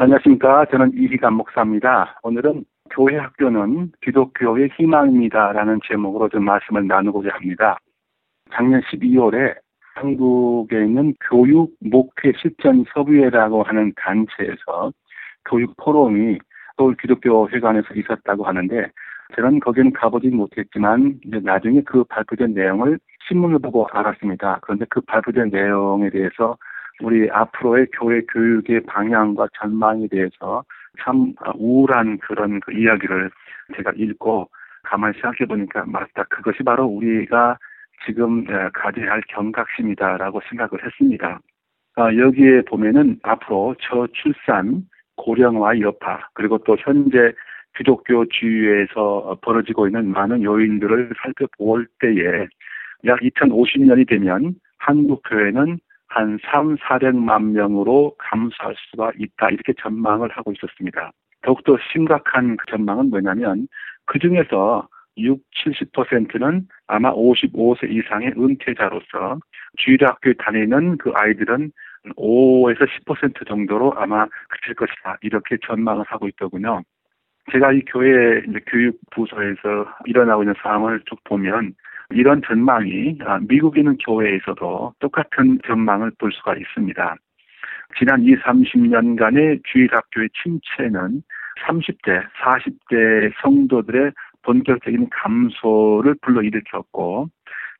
안녕하십니까. 저는 이희감 목사입니다. 오늘은 교회 학교는 기독교의 희망입니다라는 제목으로 좀 말씀을 나누고자 합니다. 작년 12월에 한국에 있는 교육 목회 실천 협의회라고 하는 단체에서 교육 포럼이 서울 기독교 회관에서 있었다고 하는데 저는 거기는 가보진 못했지만 이제 나중에 그 발표된 내용을 신문을 보고 알았습니다. 그런데 그 발표된 내용에 대해서 우리 앞으로의 교회 교육의 방향과 전망에 대해서 참 우울한 그런 그 이야기를 제가 읽고 가만히 생각해 보니까 맞다. 그것이 바로 우리가 지금 가져야 할 경각심이다라고 생각을 했습니다. 아, 여기에 보면은 앞으로 저출산, 고령화 여파, 그리고 또 현재 기독교 주위에서 벌어지고 있는 많은 요인들을 살펴볼 때에 약 2050년이 되면 한국 교회는 한 3, 400만 명으로 감소할 수가 있다. 이렇게 전망을 하고 있었습니다. 더욱더 심각한 그 전망은 뭐냐면 그 중에서 6, 70%는 아마 55세 이상의 은퇴자로서 주일학교에 다니는 그 아이들은 5에서 10% 정도로 아마 그칠 것이다. 이렇게 전망을 하고 있더군요. 제가 이 교회 교육 부서에서 일어나고 있는 상황을 쭉 보면 이런 전망이 아, 있는 교회에서도 똑같은 전망을 볼 수가 있습니다. 지난 20, 30년간의 주일학교의 침체는 30대, 40대 성도들의 본격적인 감소를 불러일으켰고,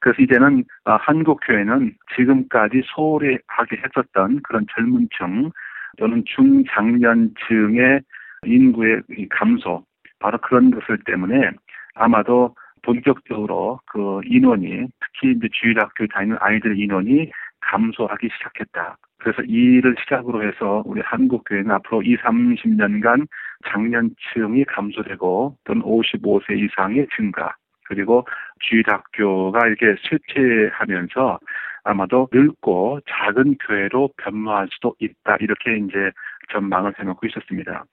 그래서 이제는 아, 한국 교회는 지금까지 소홀히 하게 했었던 그런 젊은층 또는 중장년층의 인구의 감소, 바로 그런 것을 때문에 아마도 본격적으로 그 인원이 특히 이제 주일학교 다니는 아이들 인원이 감소하기 시작했다. 그래서 이를 시작으로 해서 우리 한국 교회는 앞으로 2, 30년간 장년층이 감소되고 또는 55세 이상의 증가 그리고 주일학교가 이렇게 쇠퇴하면서 아마도 늙고 작은 교회로 변모할 수도 있다 이렇게 이제 전망을 해놓고 있었습니다.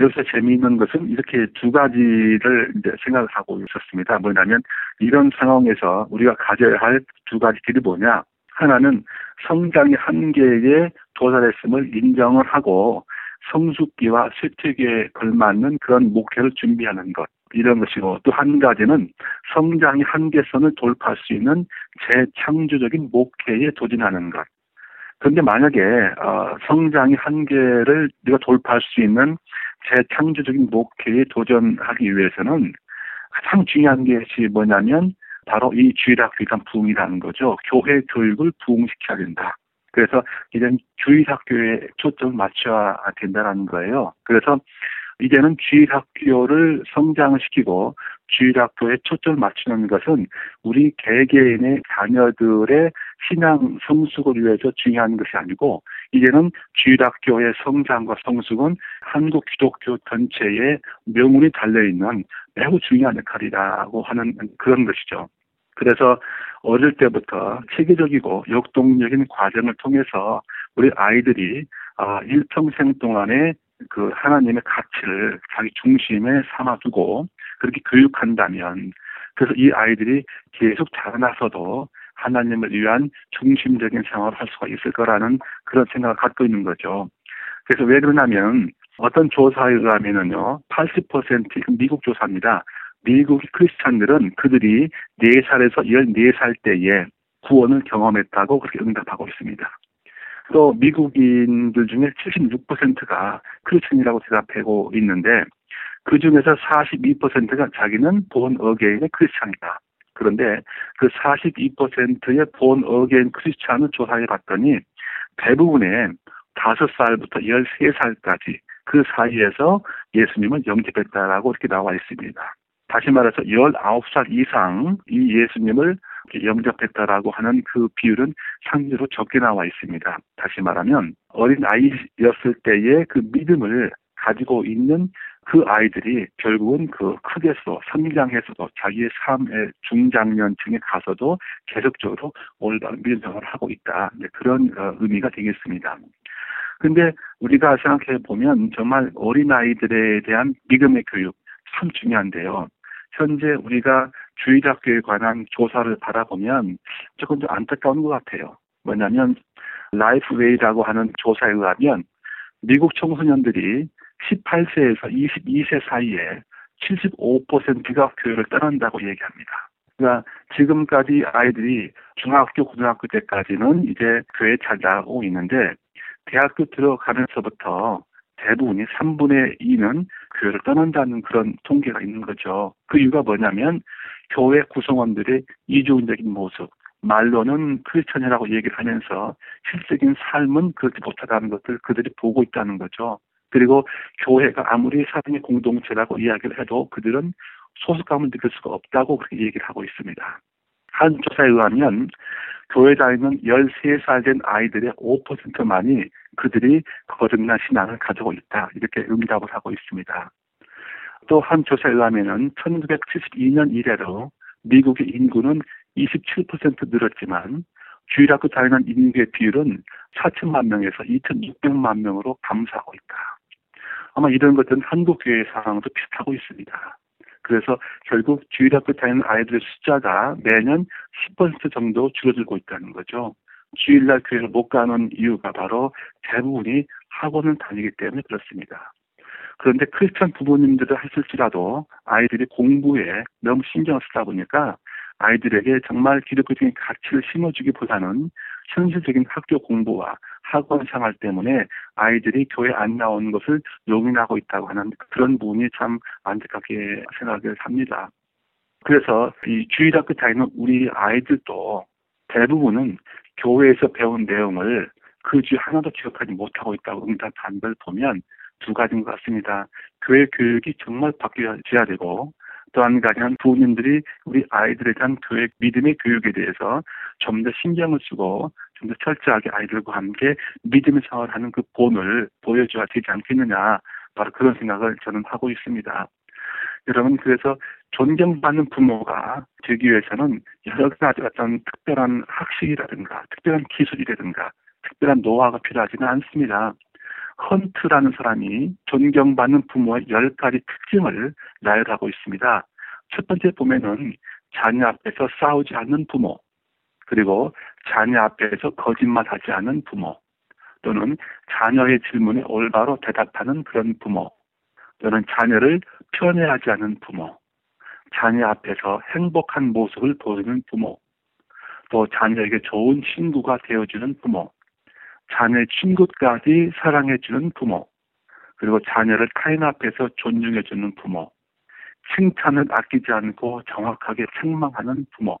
여기서 재미있는 것은 이렇게 두 가지를 이제 생각을 하고 있었습니다. 뭐냐면 이런 상황에서 우리가 가져야 할 두 가지 길이 뭐냐? 하나는 성장의 한계에 도달했음을 인정을 하고 성숙기와 쇠퇴기에 걸맞는 그런 목표를 준비하는 것. 이런 것이고 또 한 가지는 성장의 한계선을 돌파할 수 있는 재창조적인 목회에 도전하는 것. 그런데 만약에 어, 성장의 한계를 우리가 돌파할 수 있는 재창조적인 목표에 도전하기 위해서는 가장 중요한 것이 뭐냐면 바로 이 주일학교가 부흥이라는 거죠. 교회 교육을 부흥시켜야 된다. 그래서 이제는 주일학교에 초점을 맞춰야 된다는 거예요. 그래서 이제는 주일학교를 성장을 시키고 주일학교에 초점을 맞추는 것은 우리 개개인의 자녀들의 신앙 성숙을 위해서 중요한 것이 아니고 이제는 주일학교의 성장과 성숙은 한국 기독교 전체의 명운이 달려있는 매우 중요한 역할이라고 하는 그런 것이죠. 그래서 어릴 때부터 체계적이고 역동적인 과정을 통해서 우리 아이들이 아, 일평생 동안에 그 하나님의 가치를 자기 중심에 삼아두고 그렇게 교육한다면 그래서 이 아이들이 계속 자라나서도 하나님을 위한 중심적인 생활을 할 수가 있을 거라는 그런 생각을 갖고 있는 거죠. 그래서 왜 그러냐면 어떤 조사에 의하면은요, 80% 미국 조사입니다. 미국 크리스찬들은 그들이 4살에서 14살 때에 구원을 경험했다고 그렇게 응답하고 있습니다. 또 미국인들 중에 76%가 크리스천이라고 대답하고 있는데 그 중에서 42%가 자기는 born again의 크리스찬이다. 그런데 그 42%의 born again 크리스찬을 조사해 봤더니 대부분의 5살부터 13살까지 그 사이에서 예수님을 영접했다라고 이렇게 나와 있습니다. 다시 말해서 19살 이상 이 예수님을 영접했다라고 하는 그 비율은 상대로 적게 나와 있습니다. 다시 말하면 어린 아이였을 때의 그 믿음을 가지고 있는 그 아이들이 결국은 그 크게서 성장해서도 자기의 삶의 중장년층에 가서도 계속적으로 올바른 밀정을 하고 있다. 그런 어, 의미가 되겠습니다. 근데 우리가 생각해 보면 정말 어린아이들에 대한 믿음의 교육 참 중요한데요. 현재 우리가 주일학교에 관한 조사를 바라보면 조금 좀 안타까운 것 같아요. 뭐냐면 LifeWay라고 하는 조사에 의하면 미국 청소년들이 18세에서 22세 사이에 75%가 교회를 떠난다고 얘기합니다. 그러니까 지금까지 아이들이 중학교, 고등학교 때까지는 이제 교회 잘 나가고 있는데 대학교 들어가면서부터 대부분이 3분의 2는 교회를 떠난다는 그런 통계가 있는 거죠. 그 이유가 뭐냐면 교회 구성원들의 이중적인 모습, 말로는 크리스천이라고 얘기를 하면서 실적인 삶은 그렇지 못하다는 것을 그들이 보고 있다는 거죠. 그리고 교회가 아무리 사랑의 공동체라고 이야기를 해도 그들은 소속감을 느낄 수가 없다고 그렇게 얘기를 하고 있습니다. 한 조사에 의하면 교회 다니는 13살 된 아이들의 5%만이 그들이 거듭난 신앙을 가지고 있다. 이렇게 응답을 하고 있습니다. 또 한 조사에 의하면 1972년 이래로 미국의 인구는 27% 늘었지만 주일학교 다니는 인구의 비율은 4천만 명에서 2,600만 명으로 감소하고 있다. 아마 이런 것들은 한국 교회 상황도 비슷하고 있습니다. 그래서 결국 주일학교 다니는 아이들의 숫자가 매년 10% 정도 줄어들고 있다는 거죠. 주일날 교회를 못 가는 이유가 바로 대부분이 학원을 다니기 때문에 그렇습니다. 그런데 크리스천 부모님들을 하실지라도 아이들이 공부에 너무 신경을 쓰다 보니까 아이들에게 정말 기독교적인 가치를 심어주기보다는 현실적인 학교 공부와 학원 생활 때문에 아이들이 교회 안 나오는 것을 용인하고 있다고 하는 그런 부분이 참 안타깝게 생각을 합니다. 그래서 이 주일학교 다니는 우리 아이들도 대부분은 교회에서 배운 내용을 그 주 하나도 기억하지 못하고 있다고 응답한 걸 보면 두 가지인 것 같습니다. 교회 교육이 정말 바뀌어야 되고 또한 가지는 부모님들이 우리 아이들에 대한 교육, 믿음의 교육에 대해서 좀 더 신경을 쓰고 좀 더 철저하게 아이들과 함께 믿음의 생활을 하는 그 본을 보여줘야 되지 않겠느냐 바로 그런 생각을 저는 하고 있습니다. 여러분 그래서 존경받는 부모가 되기 위해서는 여러 가지 어떤 특별한 학식이라든가 특별한 기술이라든가 특별한 노하가 필요하지는 않습니다. 헌트라는 사람이 존경받는 부모의 열 가지 특징을 나열하고 있습니다. 첫 번째 보면은 자녀 앞에서 싸우지 않는 부모, 그리고 자녀 앞에서 거짓말하지 않는 부모, 또는 자녀의 질문에 올바로 대답하는 그런 부모, 또는 자녀를 편애하지 않는 부모, 자녀 앞에서 행복한 모습을 보이는 부모, 또 자녀에게 좋은 친구가 되어주는 부모, 자녀의 친구까지 사랑해주는 부모, 그리고 자녀를 타인 앞에서 존중해주는 부모, 칭찬을 아끼지 않고 정확하게 책망하는 부모,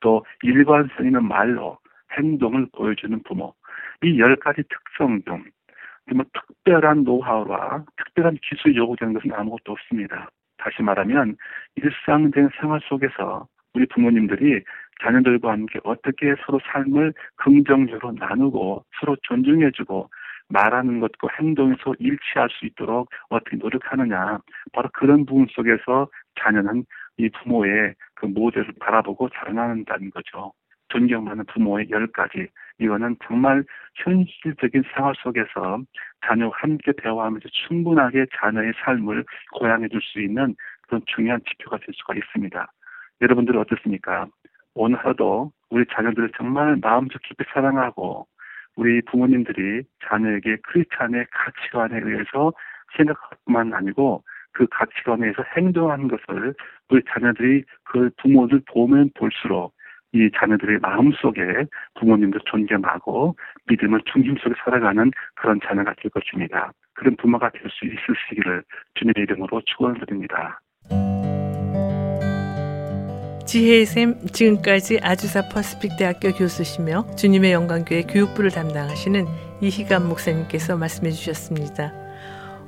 또 일관성 있는 말로 행동을 보여주는 부모, 이 열 가지 특성 중, 뭐 특별한 노하우와 특별한 기술이 요구되는 것은 아무것도 없습니다. 다시 말하면 일상적인 생활 속에서 우리 부모님들이 자녀들과 함께 어떻게 서로 삶을 긍정적으로 나누고 서로 존중해주고 말하는 것과 행동에서 일치할 수 있도록 어떻게 노력하느냐. 바로 그런 부분 속에서 자녀는 이 부모의 그 모델을 바라보고 자라난다는 거죠. 존경받는 부모의 열 가지. 이거는 정말 현실적인 생활 속에서 자녀와 함께 대화하면서 충분하게 자녀의 삶을 고양해 줄 수 있는 그런 중요한 지표가 될 수가 있습니다. 여러분들은 어떻습니까? 오늘 하루도 우리 자녀들을 정말 마음속 깊이 사랑하고 우리 부모님들이 자녀에게 크리스찬의 가치관에 의해서 생각만 아니고 그 가치관에 의해서 행동하는 것을 우리 자녀들이 그 부모들 보면 볼수록 이 자녀들의 마음속에 부모님도 존경하고 믿음을 중심 속에 살아가는 그런 자녀가 될 것입니다. 그런 부모가 될 수 있으시기를 주님의 이름으로 축원드립니다. 지혜의 샘 지금까지 아주사 퍼스픽 대학교 교수시며 주님의 영광교회 교육부를 담당하시는 이희감 목사님께서 말씀해 주셨습니다.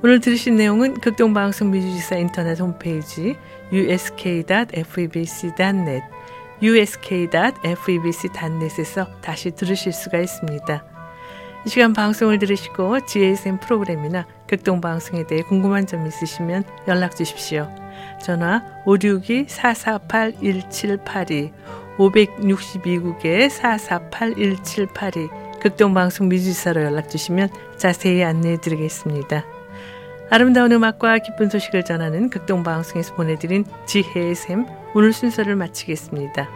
오늘 들으신 내용은 극동방송 미주지사 인터넷 홈페이지 usk.febc.net usk.febc.net에서 다시 들으실 수가 있습니다. 이 시간 방송을 들으시고 샘 프로그램이나 극동방송에 대해 궁금한 점 있으시면 연락 주십시오. 전화 562-448-1782 562국에 448-1782 극동방송 미주사로 연락 주시면 자세히 안내해 드리겠습니다. 아름다운 음악과 기쁜 소식을 전하는 극동방송에서 보내드린 지혜의 샘 오늘 순서를 마치겠습니다.